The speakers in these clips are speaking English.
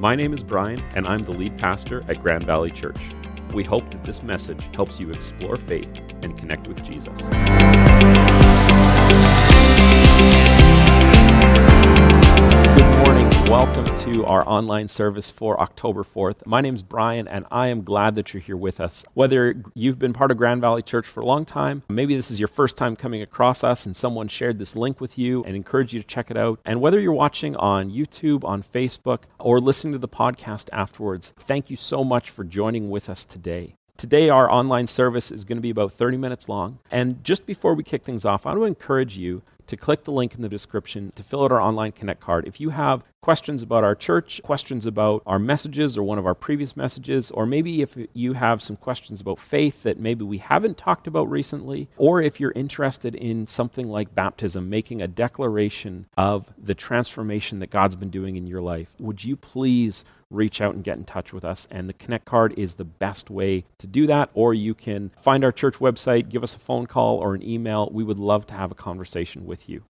My name is Brian, and I'm the lead pastor at Grand Valley Church. We hope that this message helps you explore faith and connect with Jesus. Welcome to our online service for October 4th. My name is Brian, and I am glad that you're here with us. Whether you've been part of Grand Valley Church for a long time, maybe this is your first time coming across us and someone shared this link with you and encouraged you to check it out, and whether you're watching on YouTube, on Facebook, or listening to the podcast afterwards, thank you so much for joining with us today. Today, our online service is going to be about 30 minutes long. And just before we kick things off, I want to encourage you to click the link in the description to fill out our online Connect card. If you have questions about our church, questions about our messages or one of our previous messages, or maybe if you have some questions about faith that maybe we haven't talked about recently, or if you're interested in something like baptism, making a declaration of the transformation that God's been doing in your life, would you please reach out and get in touch with us. And the Connect card is the best way to do that. Or you can find our church website, give us a phone call or an email. We would love to have a conversation with you.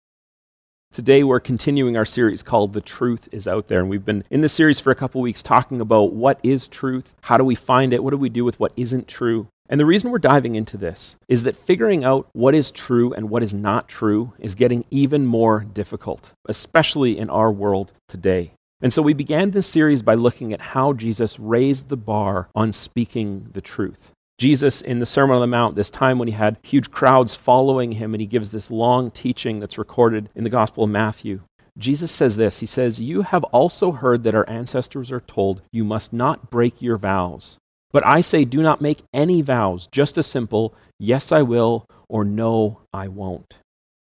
Today, we're continuing our series called The Truth is Out There. And we've been in this series for a couple weeks talking about what is truth, how do we find it, what do we do with what isn't true. And the reason we're diving into this is that figuring out what is true and what is not true is getting even more difficult, especially in our world today. And so we began this series by looking at how Jesus raised the bar on speaking the truth. Jesus, in the Sermon on the Mount, this time when he had huge crowds following him, and he gives this long teaching that's recorded in the Gospel of Matthew. Jesus says this He says, You have also heard that our ancestors are told, You must not break your vows. But I say, Do not make any vows, just a simple, Yes, I will, or No, I won't.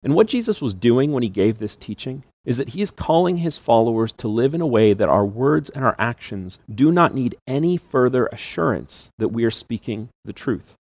And what Jesus was doing when he gave this teaching is that he is calling his followers to live in a way that our words and our actions do not need any further assurance that we are speaking the truth.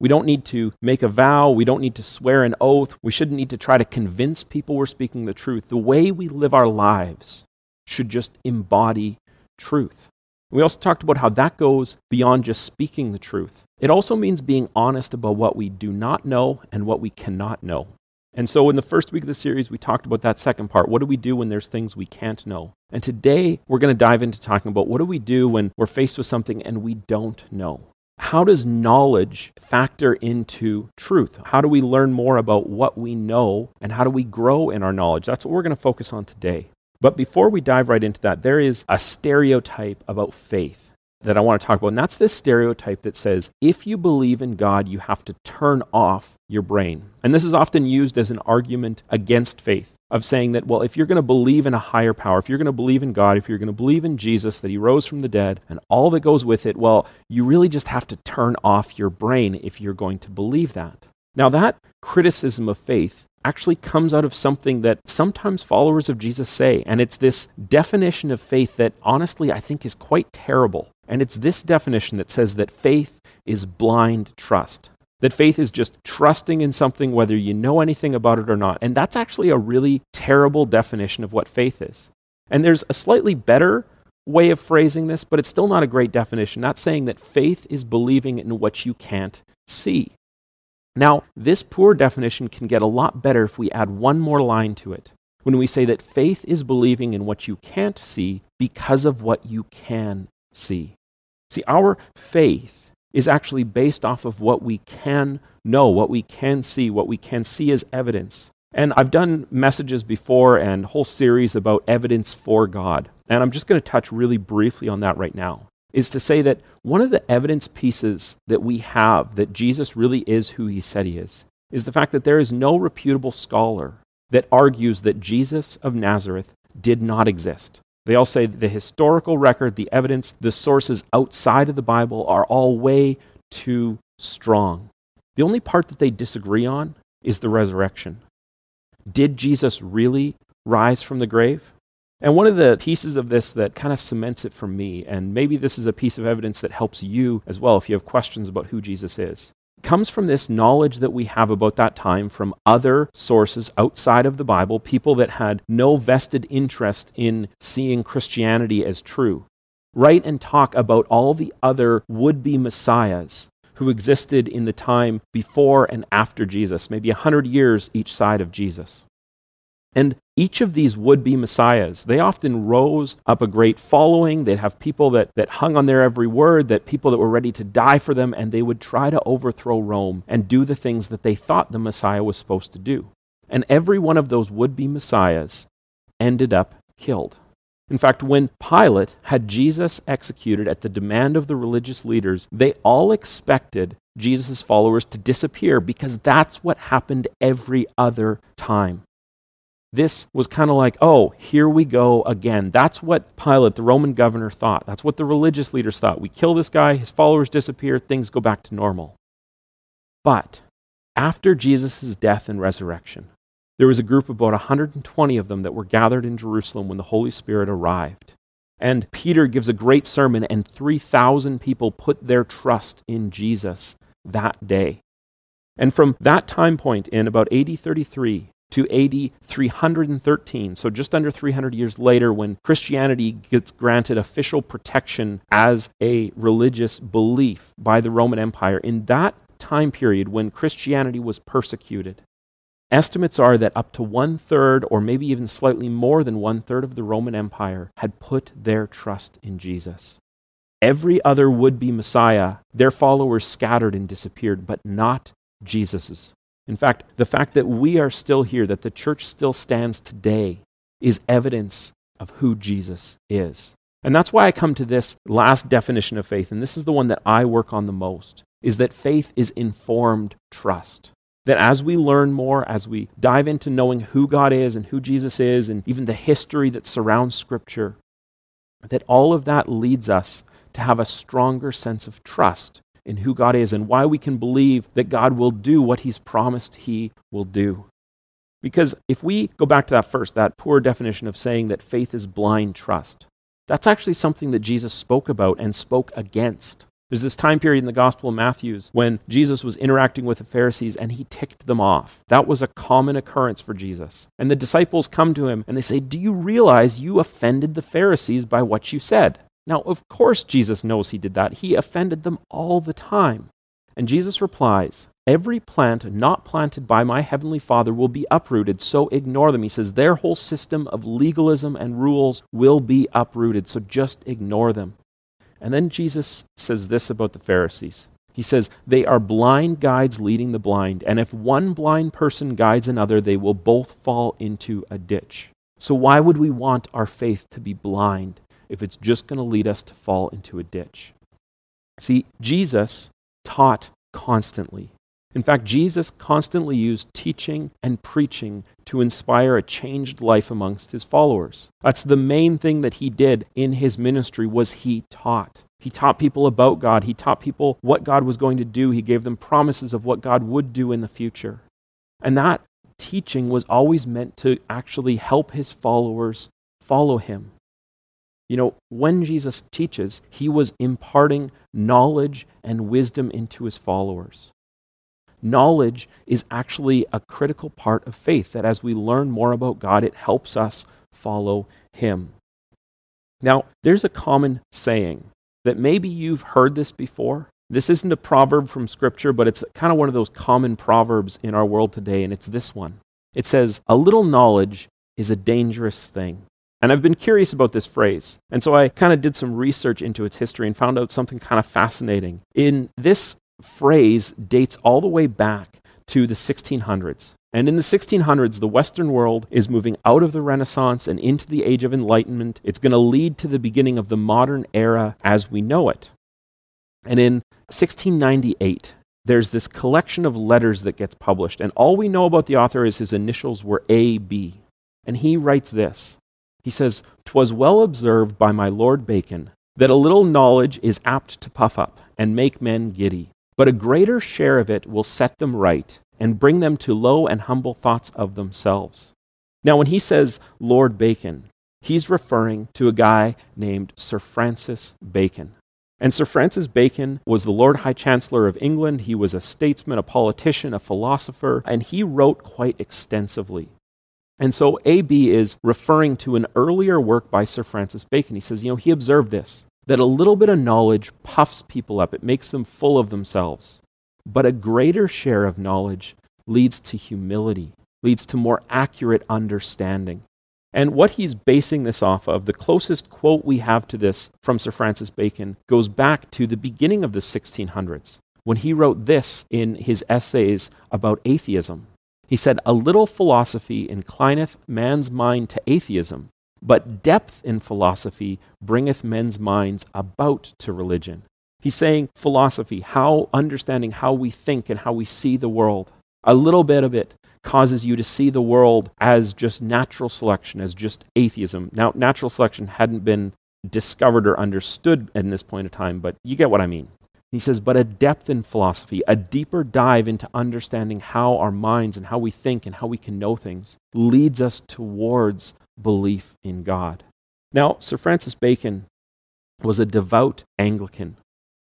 We don't need to make a vow. We don't need to swear an oath. We shouldn't need to try to convince people we're speaking the truth. The way we live our lives should just embody truth. We also talked about how that goes beyond just speaking the truth. It also means being honest about what we do not know and what we cannot know. And so, in the first week of the series, we talked about that second part. What do we do when there's things we can't know? And today, we're going to dive into talking about what do we do when we're faced with something and we don't know? How does knowledge factor into truth? How do we learn more about what we know and how do we grow in our knowledge? That's what we're going to focus on today. But before we dive right into that, there is a stereotype about faith that I want to talk about. And that's this stereotype that says if you believe in God, you have to turn off your brain. And this is often used as an argument against faith of saying that, well, if you're going to believe in a higher power, if you're going to believe in God, if you're going to believe in Jesus, that he rose from the dead, and all that goes with it, well, you really just have to turn off your brain if you're going to believe that. Now, that criticism of faith actually comes out of something that sometimes followers of Jesus say, and it's this definition of faith that honestly I think is quite terrible. And it's this definition that says that faith is blind trust. That faith is just trusting in something whether you know anything about it or not. And that's actually a really terrible definition of what faith is. And there's a slightly better way of phrasing this, but it's still not a great definition. That's saying that faith is believing in what you can't see. Now, this poor definition can get a lot better if we add one more line to it. When we say that faith is believing in what you can't see because of what you can see. See, our faith is actually based off of what we can know, what we can see, what we can see as evidence. And I've done messages before and whole series about evidence for God. And I'm just going to touch really briefly on that right now. Is to say that one of the evidence pieces that we have that Jesus really is who he said he is, is the fact that there is no reputable scholar that argues that Jesus of Nazareth did not exist. They all say the historical record, the evidence, the sources outside of the Bible are all way too strong. The only part that they disagree on is the resurrection. Did Jesus really rise from the grave? And one of the pieces of this that kind of cements it for me, and maybe this is a piece of evidence that helps you as well if you have questions about who Jesus is, comes from this knowledge that we have about that time from other sources outside of the Bible, people that had no vested interest in seeing Christianity as true. Write and talk about all the other would be messiahs who existed in the time before and after Jesus, maybe a hundred years each side of Jesus. And each of these would be messiahs, they often rose up a great following. They'd have people that, that hung on their every word, that people that were ready to die for them, and they would try to overthrow Rome and do the things that they thought the Messiah was supposed to do. And every one of those would be messiahs ended up killed. In fact, when Pilate had Jesus executed at the demand of the religious leaders, they all expected Jesus' followers to disappear because that's what happened every other time. This was kind of like, oh, here we go again. That's what Pilate, the Roman governor, thought. That's what the religious leaders thought. We kill this guy, his followers disappear, things go back to normal. But after Jesus' death and resurrection, there was a group of about 120 of them that were gathered in Jerusalem when the Holy Spirit arrived. And Peter gives a great sermon, and 3,000 people put their trust in Jesus that day. And from that time point in about AD 33 to AD 313, so just under 300 years later, when Christianity gets granted official protection as a religious belief by the Roman Empire, in that time period when Christianity was persecuted, Estimates are that up to one third, or maybe even slightly more than one third of the Roman Empire had put their trust in Jesus. Every other would be Messiah, their followers scattered and disappeared, but not Jesus's. In fact, the fact that we are still here, that the church still stands today, is evidence of who Jesus is. And that's why I come to this last definition of faith, and this is the one that I work on the most, is that faith is informed trust that as we learn more, as we dive into knowing who God is and who Jesus is, and even the history that surrounds Scripture, that all of that leads us to have a stronger sense of trust in who God is and why we can believe that God will do what He's promised He will do. Because if we go back to that first, that poor definition of saying that faith is blind trust, that's actually something that Jesus spoke about and spoke against. There's this time period in the Gospel of Matthew's when Jesus was interacting with the Pharisees and he ticked them off. That was a common occurrence for Jesus. And the disciples come to him and they say, Do you realize you offended the Pharisees by what you said? Now, of course, Jesus knows he did that. He offended them all the time. And Jesus replies, Every plant not planted by my heavenly Father will be uprooted, so ignore them. He says, Their whole system of legalism and rules will be uprooted, so just ignore them. And then Jesus says this about the Pharisees. He says, They are blind guides leading the blind, and if one blind person guides another, they will both fall into a ditch. So, why would we want our faith to be blind if it's just going to lead us to fall into a ditch? See, Jesus taught constantly. In fact, Jesus constantly used teaching and preaching to inspire a changed life amongst his followers. That's the main thing that he did in his ministry was he taught. He taught people about God. He taught people what God was going to do. He gave them promises of what God would do in the future. And that teaching was always meant to actually help his followers follow him. You know, when Jesus teaches, he was imparting knowledge and wisdom into his followers knowledge is actually a critical part of faith, that as we learn more about God, it helps us follow Him. Now, there's a common saying that maybe you've heard this before. This isn't a proverb from Scripture, but it's kind of one of those common proverbs in our world today, and it's this one. It says, A little knowledge is a dangerous thing. And I've been curious about this phrase. And so I kind of did some research into its history and found out something kind of fascinating. In this phrase dates all the way back to the 1600s. And in the 1600s, the Western world is moving out of the Renaissance and into the Age of Enlightenment. It's going to lead to the beginning of the modern era as we know it. And in 1698, there's this collection of letters that gets published, and all we know about the author is his initials were A.B. And he writes this He says, "'Twas well observed by my Lord Bacon that a little knowledge is apt to puff up and make men giddy but a greater share of it will set them right and bring them to low and humble thoughts of themselves. Now, when he says Lord Bacon, he's referring to a guy named Sir Francis Bacon. And Sir Francis Bacon was the Lord High Chancellor of England. He was a statesman, a politician, a philosopher, and he wrote quite extensively. And so AB is referring to an earlier work by Sir Francis Bacon. He says, you know, he observed this that a little bit of knowledge puffs people up, it makes them full of themselves. But a greater share of knowledge leads to humility. leads to more accurate understanding. And what he's basing this off of, the closest quote we have to this from Sir Francis Bacon, goes back to the beginning of the 1600s when he wrote this in his essays about atheism. He said, A little philosophy inclineth man's mind to atheism, but depth in philosophy bringeth men's minds about to religion. He's saying philosophy, how understanding how we think and how we see the world. A little bit of it causes you to see the world as just natural selection, as just atheism. Now, natural selection hadn't been discovered or understood in this point of time, but you get what I mean. He says, but a depth in philosophy, a deeper dive into understanding how our minds and how we think and how we can know things, leads us towards belief in God. Now, Sir Francis Bacon was a devout Anglican.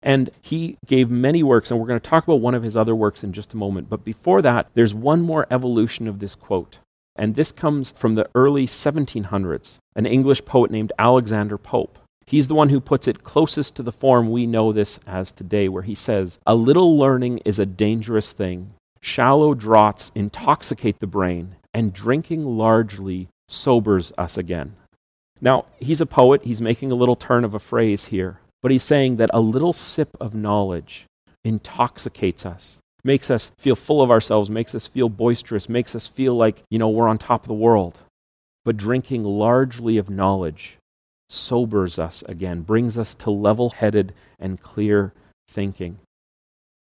And he gave many works, and we're going to talk about one of his other works in just a moment. But before that, there's one more evolution of this quote. And this comes from the early 1700s, an English poet named Alexander Pope. He's the one who puts it closest to the form we know this as today, where he says, A little learning is a dangerous thing. Shallow draughts intoxicate the brain, and drinking largely sobers us again. Now, he's a poet. He's making a little turn of a phrase here. But he's saying that a little sip of knowledge intoxicates us, makes us feel full of ourselves, makes us feel boisterous, makes us feel like, you know, we're on top of the world. But drinking largely of knowledge sobers us again, brings us to level headed and clear thinking.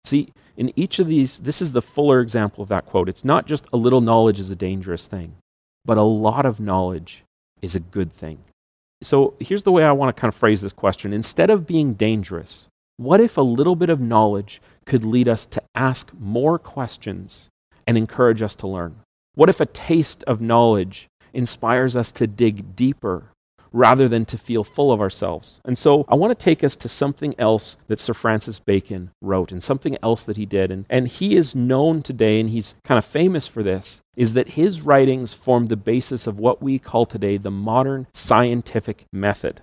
See, in each of these, this is the fuller example of that quote. It's not just a little knowledge is a dangerous thing, but a lot of knowledge is a good thing. So here's the way I want to kind of phrase this question. Instead of being dangerous, what if a little bit of knowledge could lead us to ask more questions and encourage us to learn? What if a taste of knowledge inspires us to dig deeper rather than to feel full of ourselves. And so I want to take us to something else that Sir Francis Bacon wrote and something else that he did. And, and he is known today, and he's kind of famous for this, is that his writings formed the basis of what we call today the modern scientific method.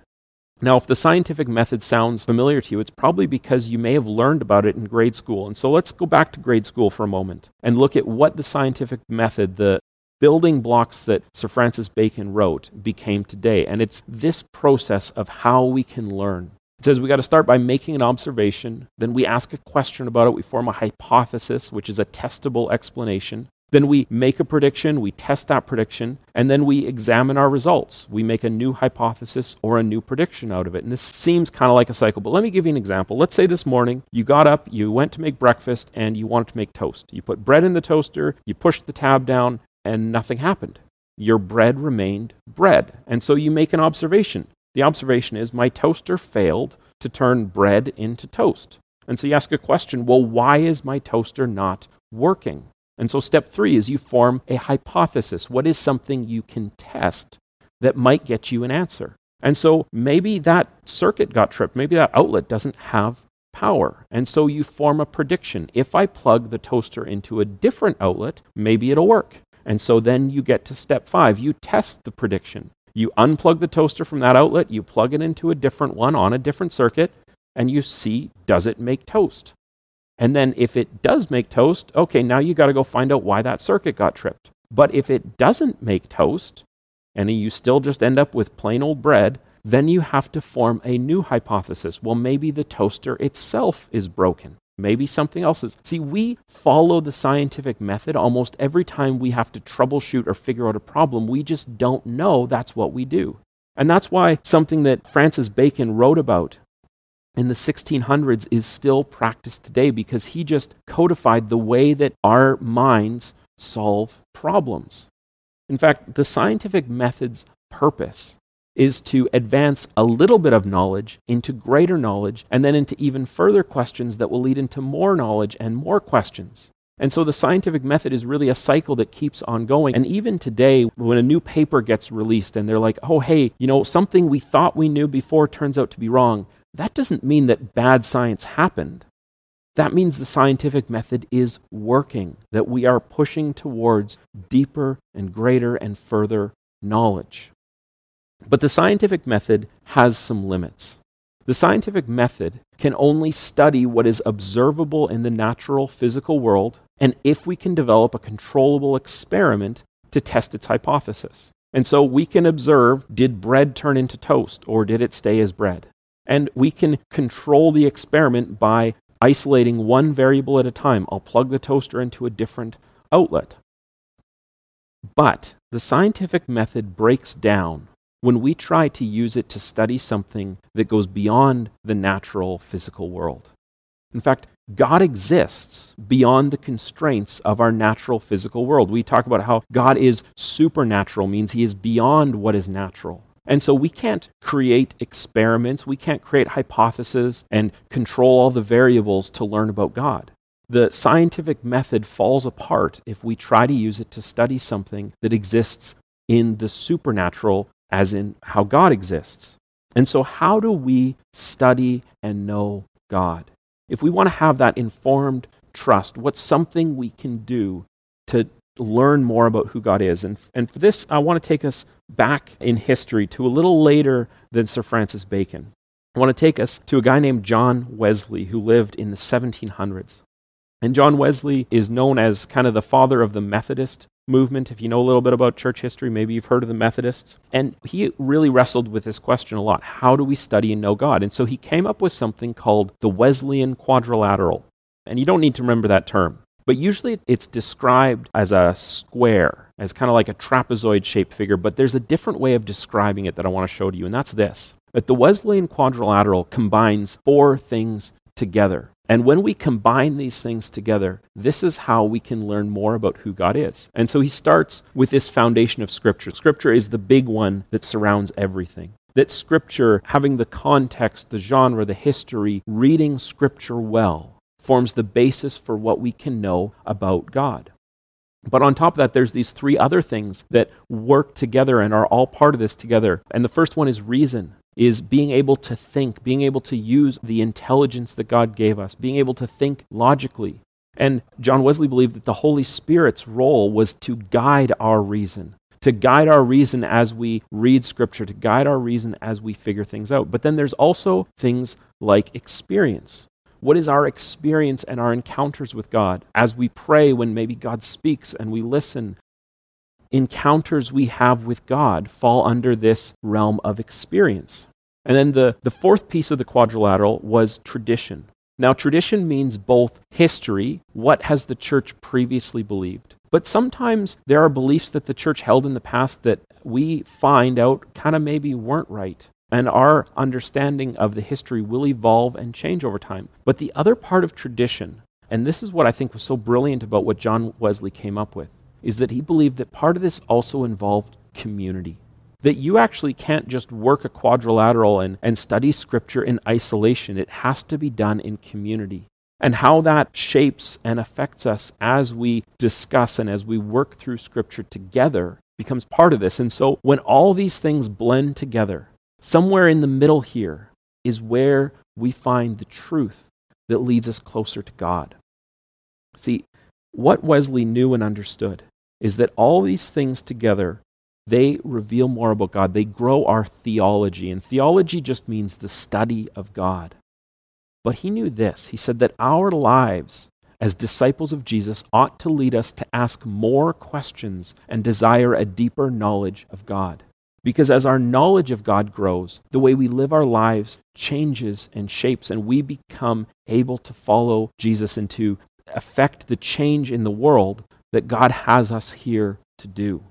Now, if the scientific method sounds familiar to you, it's probably because you may have learned about it in grade school. And so let's go back to grade school for a moment and look at what the scientific method, the, building blocks that Sir Francis Bacon wrote became today. And it's this process of how we can learn. It says we got to start by making an observation, then we ask a question about it, we form a hypothesis, which is a testable explanation. Then we make a prediction, we test that prediction, and then we examine our results. We make a new hypothesis or a new prediction out of it. And this seems kind of like a cycle, but let me give you an example. Let's say this morning you got up, you went to make breakfast, and you wanted to make toast. You put bread in the toaster, you pushed the tab down, and nothing happened. Your bread remained bread. And so you make an observation. The observation is my toaster failed to turn bread into toast. And so you ask a question well, why is my toaster not working? And so step three is you form a hypothesis. What is something you can test that might get you an answer? And so maybe that circuit got tripped. Maybe that outlet doesn't have power. And so you form a prediction. If I plug the toaster into a different outlet, maybe it'll work. And so then you get to step five. You test the prediction. You unplug the toaster from that outlet, you plug it into a different one on a different circuit, and you see does it make toast? And then if it does make toast, okay, now you got to go find out why that circuit got tripped. But if it doesn't make toast, and you still just end up with plain old bread, then you have to form a new hypothesis. Well, maybe the toaster itself is broken. Maybe something else is. See, we follow the scientific method almost every time we have to troubleshoot or figure out a problem. We just don't know that's what we do. And that's why something that Francis Bacon wrote about in the 1600s is still practiced today because he just codified the way that our minds solve problems. In fact, the scientific method's purpose is to advance a little bit of knowledge into greater knowledge and then into even further questions that will lead into more knowledge and more questions. And so the scientific method is really a cycle that keeps on going. And even today, when a new paper gets released and they're like, oh, hey, you know, something we thought we knew before turns out to be wrong, that doesn't mean that bad science happened. That means the scientific method is working, that we are pushing towards deeper and greater and further knowledge. But the scientific method has some limits. The scientific method can only study what is observable in the natural physical world and if we can develop a controllable experiment to test its hypothesis. And so we can observe did bread turn into toast or did it stay as bread? And we can control the experiment by isolating one variable at a time. I'll plug the toaster into a different outlet. But the scientific method breaks down when we try to use it to study something that goes beyond the natural physical world. In fact, God exists beyond the constraints of our natural physical world. We talk about how God is supernatural, means he is beyond what is natural. And so we can't create experiments, we can't create hypotheses and control all the variables to learn about God. The scientific method falls apart if we try to use it to study something that exists in the supernatural, as in how God exists. And so, how do we study and know God? If we want to have that informed trust, what's something we can do to learn more about who God is? And, and for this, I want to take us back in history to a little later than Sir Francis Bacon. I want to take us to a guy named John Wesley who lived in the 1700s. And John Wesley is known as kind of the father of the Methodist movement. If you know a little bit about church history, maybe you've heard of the Methodists. And he really wrestled with this question a lot how do we study and know God? And so he came up with something called the Wesleyan quadrilateral. And you don't need to remember that term. But usually it's described as a square, as kind of like a trapezoid shaped figure. But there's a different way of describing it that I want to show to you, and that's this that the Wesleyan quadrilateral combines four things together. And when we combine these things together, this is how we can learn more about who God is. And so he starts with this foundation of Scripture. Scripture is the big one that surrounds everything. That Scripture, having the context, the genre, the history, reading Scripture well, forms the basis for what we can know about God. But on top of that, there's these three other things that work together and are all part of this together. And the first one is reason is being able to think, being able to use the intelligence that God gave us, being able to think logically. And John Wesley believed that the Holy Spirit's role was to guide our reason, to guide our reason as we read Scripture, to guide our reason as we figure things out. But then there's also things like experience. What is our experience and our encounters with God as we pray when maybe God speaks and we listen encounters we have with God fall under this realm of experience. And then the, the fourth piece of the quadrilateral was tradition. Now, tradition means both history, what has the church previously believed, but sometimes there are beliefs that the church held in the past that we find out kind of maybe weren't right. And our understanding of the history will evolve and change over time. But the other part of tradition, and this is what I think was so brilliant about what John Wesley came up with, is that he believed that part of this also involved community. That you actually can't just work a quadrilateral and, and study scripture in isolation. It has to be done in community. And how that shapes and affects us as we discuss and as we work through scripture together becomes part of this. And so when all these things blend together, somewhere in the middle here is where we find the truth that leads us closer to God. See, what Wesley knew and understood is that all these things together they reveal more about God. They grow our theology. And theology just means the study of God. But he knew this. He said that our lives as disciples of Jesus ought to lead us to ask more questions and desire a deeper knowledge of God. Because as our knowledge of God grows, the way we live our lives changes and shapes, and we become able to follow Jesus and to affect the change in the world that God has us here to do.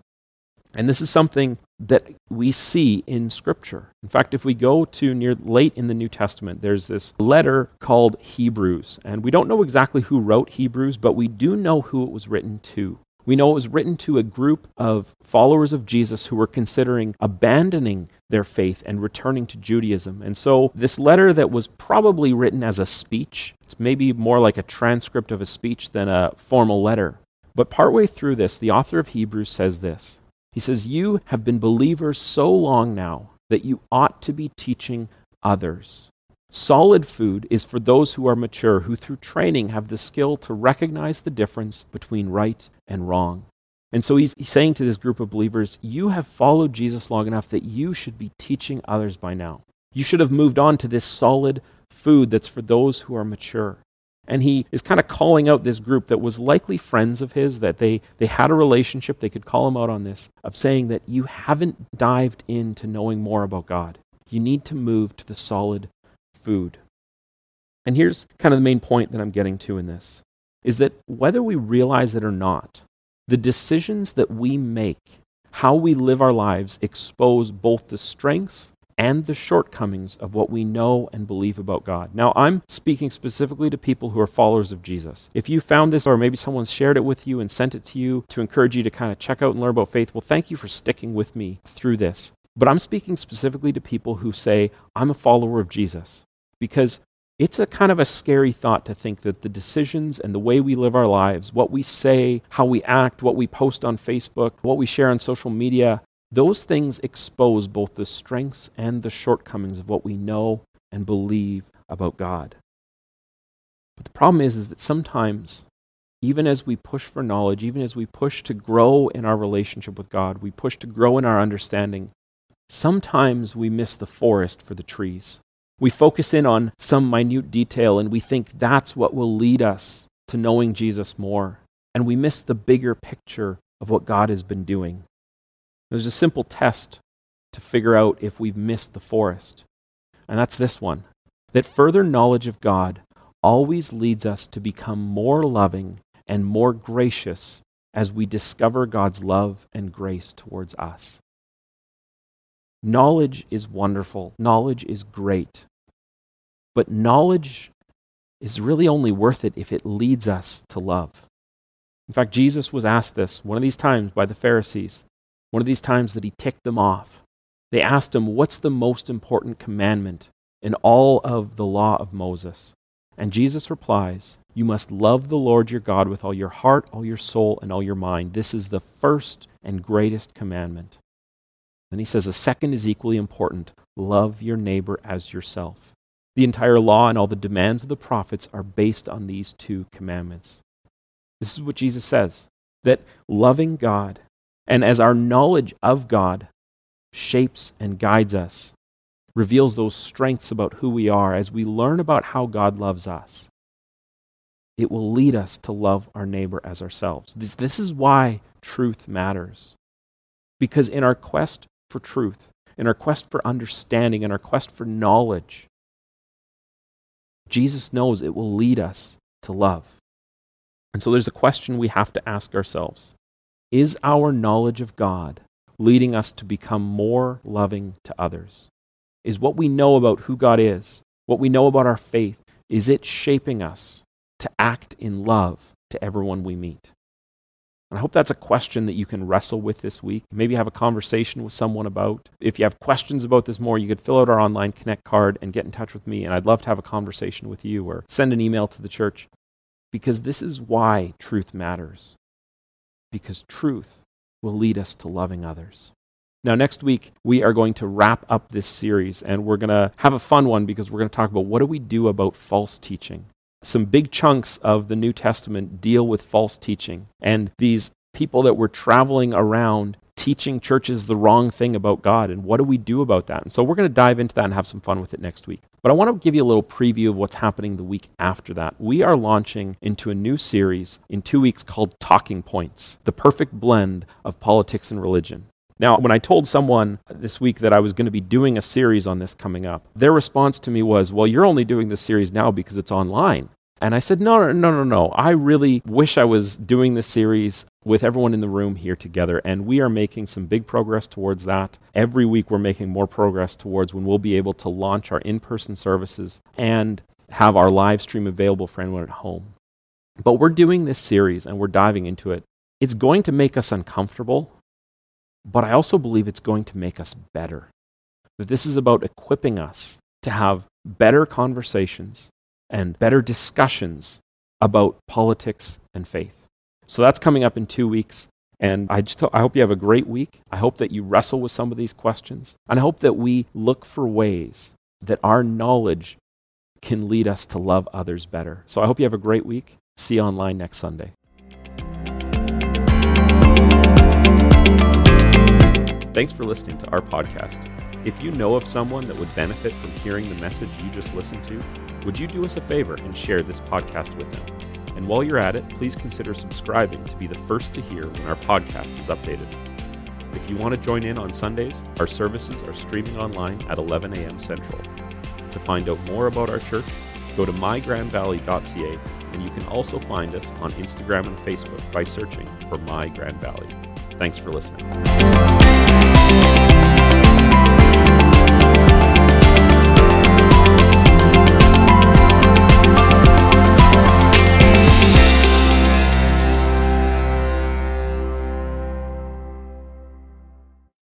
And this is something that we see in Scripture. In fact, if we go to near late in the New Testament, there's this letter called Hebrews. And we don't know exactly who wrote Hebrews, but we do know who it was written to. We know it was written to a group of followers of Jesus who were considering abandoning their faith and returning to Judaism. And so, this letter that was probably written as a speech, it's maybe more like a transcript of a speech than a formal letter. But partway through this, the author of Hebrews says this He says, You have been believers so long now that you ought to be teaching others. Solid food is for those who are mature, who through training have the skill to recognize the difference between right and wrong. And so he's, he's saying to this group of believers, You have followed Jesus long enough that you should be teaching others by now. You should have moved on to this solid food that's for those who are mature. And he is kind of calling out this group that was likely friends of his, that they, they had a relationship, they could call him out on this, of saying that you haven't dived into knowing more about God. You need to move to the solid food. And here's kind of the main point that I'm getting to in this is that whether we realize it or not, the decisions that we make, how we live our lives, expose both the strengths and the shortcomings of what we know and believe about God. Now, I'm speaking specifically to people who are followers of Jesus. If you found this, or maybe someone shared it with you and sent it to you to encourage you to kind of check out and learn about faith, well, thank you for sticking with me through this. But I'm speaking specifically to people who say, I'm a follower of Jesus. Because it's a kind of a scary thought to think that the decisions and the way we live our lives, what we say, how we act, what we post on Facebook, what we share on social media, those things expose both the strengths and the shortcomings of what we know and believe about God. But the problem is, is that sometimes, even as we push for knowledge, even as we push to grow in our relationship with God, we push to grow in our understanding, sometimes we miss the forest for the trees. We focus in on some minute detail and we think that's what will lead us to knowing Jesus more. And we miss the bigger picture of what God has been doing. There's a simple test to figure out if we've missed the forest. And that's this one that further knowledge of God always leads us to become more loving and more gracious as we discover God's love and grace towards us. Knowledge is wonderful, knowledge is great. But knowledge is really only worth it if it leads us to love. In fact, Jesus was asked this one of these times by the Pharisees one of these times that he ticked them off. They asked him, What's the most important commandment in all of the law of Moses? And Jesus replies, You must love the Lord your God with all your heart, all your soul, and all your mind. This is the first and greatest commandment. Then he says, A second is equally important love your neighbor as yourself. The entire law and all the demands of the prophets are based on these two commandments. This is what Jesus says that loving God and as our knowledge of God shapes and guides us, reveals those strengths about who we are, as we learn about how God loves us, it will lead us to love our neighbor as ourselves. This, this is why truth matters. Because in our quest for truth, in our quest for understanding, in our quest for knowledge, Jesus knows it will lead us to love. And so there's a question we have to ask ourselves is our knowledge of God leading us to become more loving to others? Is what we know about who God is, what we know about our faith, is it shaping us to act in love to everyone we meet? And I hope that's a question that you can wrestle with this week. Maybe have a conversation with someone about. If you have questions about this more, you could fill out our online Connect card and get in touch with me. And I'd love to have a conversation with you or send an email to the church because this is why truth matters because truth will lead us to loving others. Now, next week, we are going to wrap up this series and we're going to have a fun one because we're going to talk about what do we do about false teaching. Some big chunks of the New Testament deal with false teaching. And these people that were traveling around teaching churches the wrong thing about God. And what do we do about that? And so we're going to dive into that and have some fun with it next week. But I want to give you a little preview of what's happening the week after that. We are launching into a new series in two weeks called Talking Points The Perfect Blend of Politics and Religion. Now, when I told someone this week that I was going to be doing a series on this coming up, their response to me was, Well, you're only doing this series now because it's online. And I said, no, no, no, no, no. I really wish I was doing this series with everyone in the room here together. And we are making some big progress towards that. Every week, we're making more progress towards when we'll be able to launch our in person services and have our live stream available for anyone at home. But we're doing this series and we're diving into it. It's going to make us uncomfortable, but I also believe it's going to make us better. That this is about equipping us to have better conversations and better discussions about politics and faith. So that's coming up in two weeks. And I just I hope you have a great week. I hope that you wrestle with some of these questions. And I hope that we look for ways that our knowledge can lead us to love others better. So I hope you have a great week. See you online next Sunday. Thanks for listening to our podcast. If you know of someone that would benefit from hearing the message you just listened to, would you do us a favor and share this podcast with them? And while you're at it, please consider subscribing to be the first to hear when our podcast is updated. If you want to join in on Sundays, our services are streaming online at 11 a.m. Central. To find out more about our church, go to mygrandvalley.ca and you can also find us on Instagram and Facebook by searching for My Grand Valley. Thanks for listening.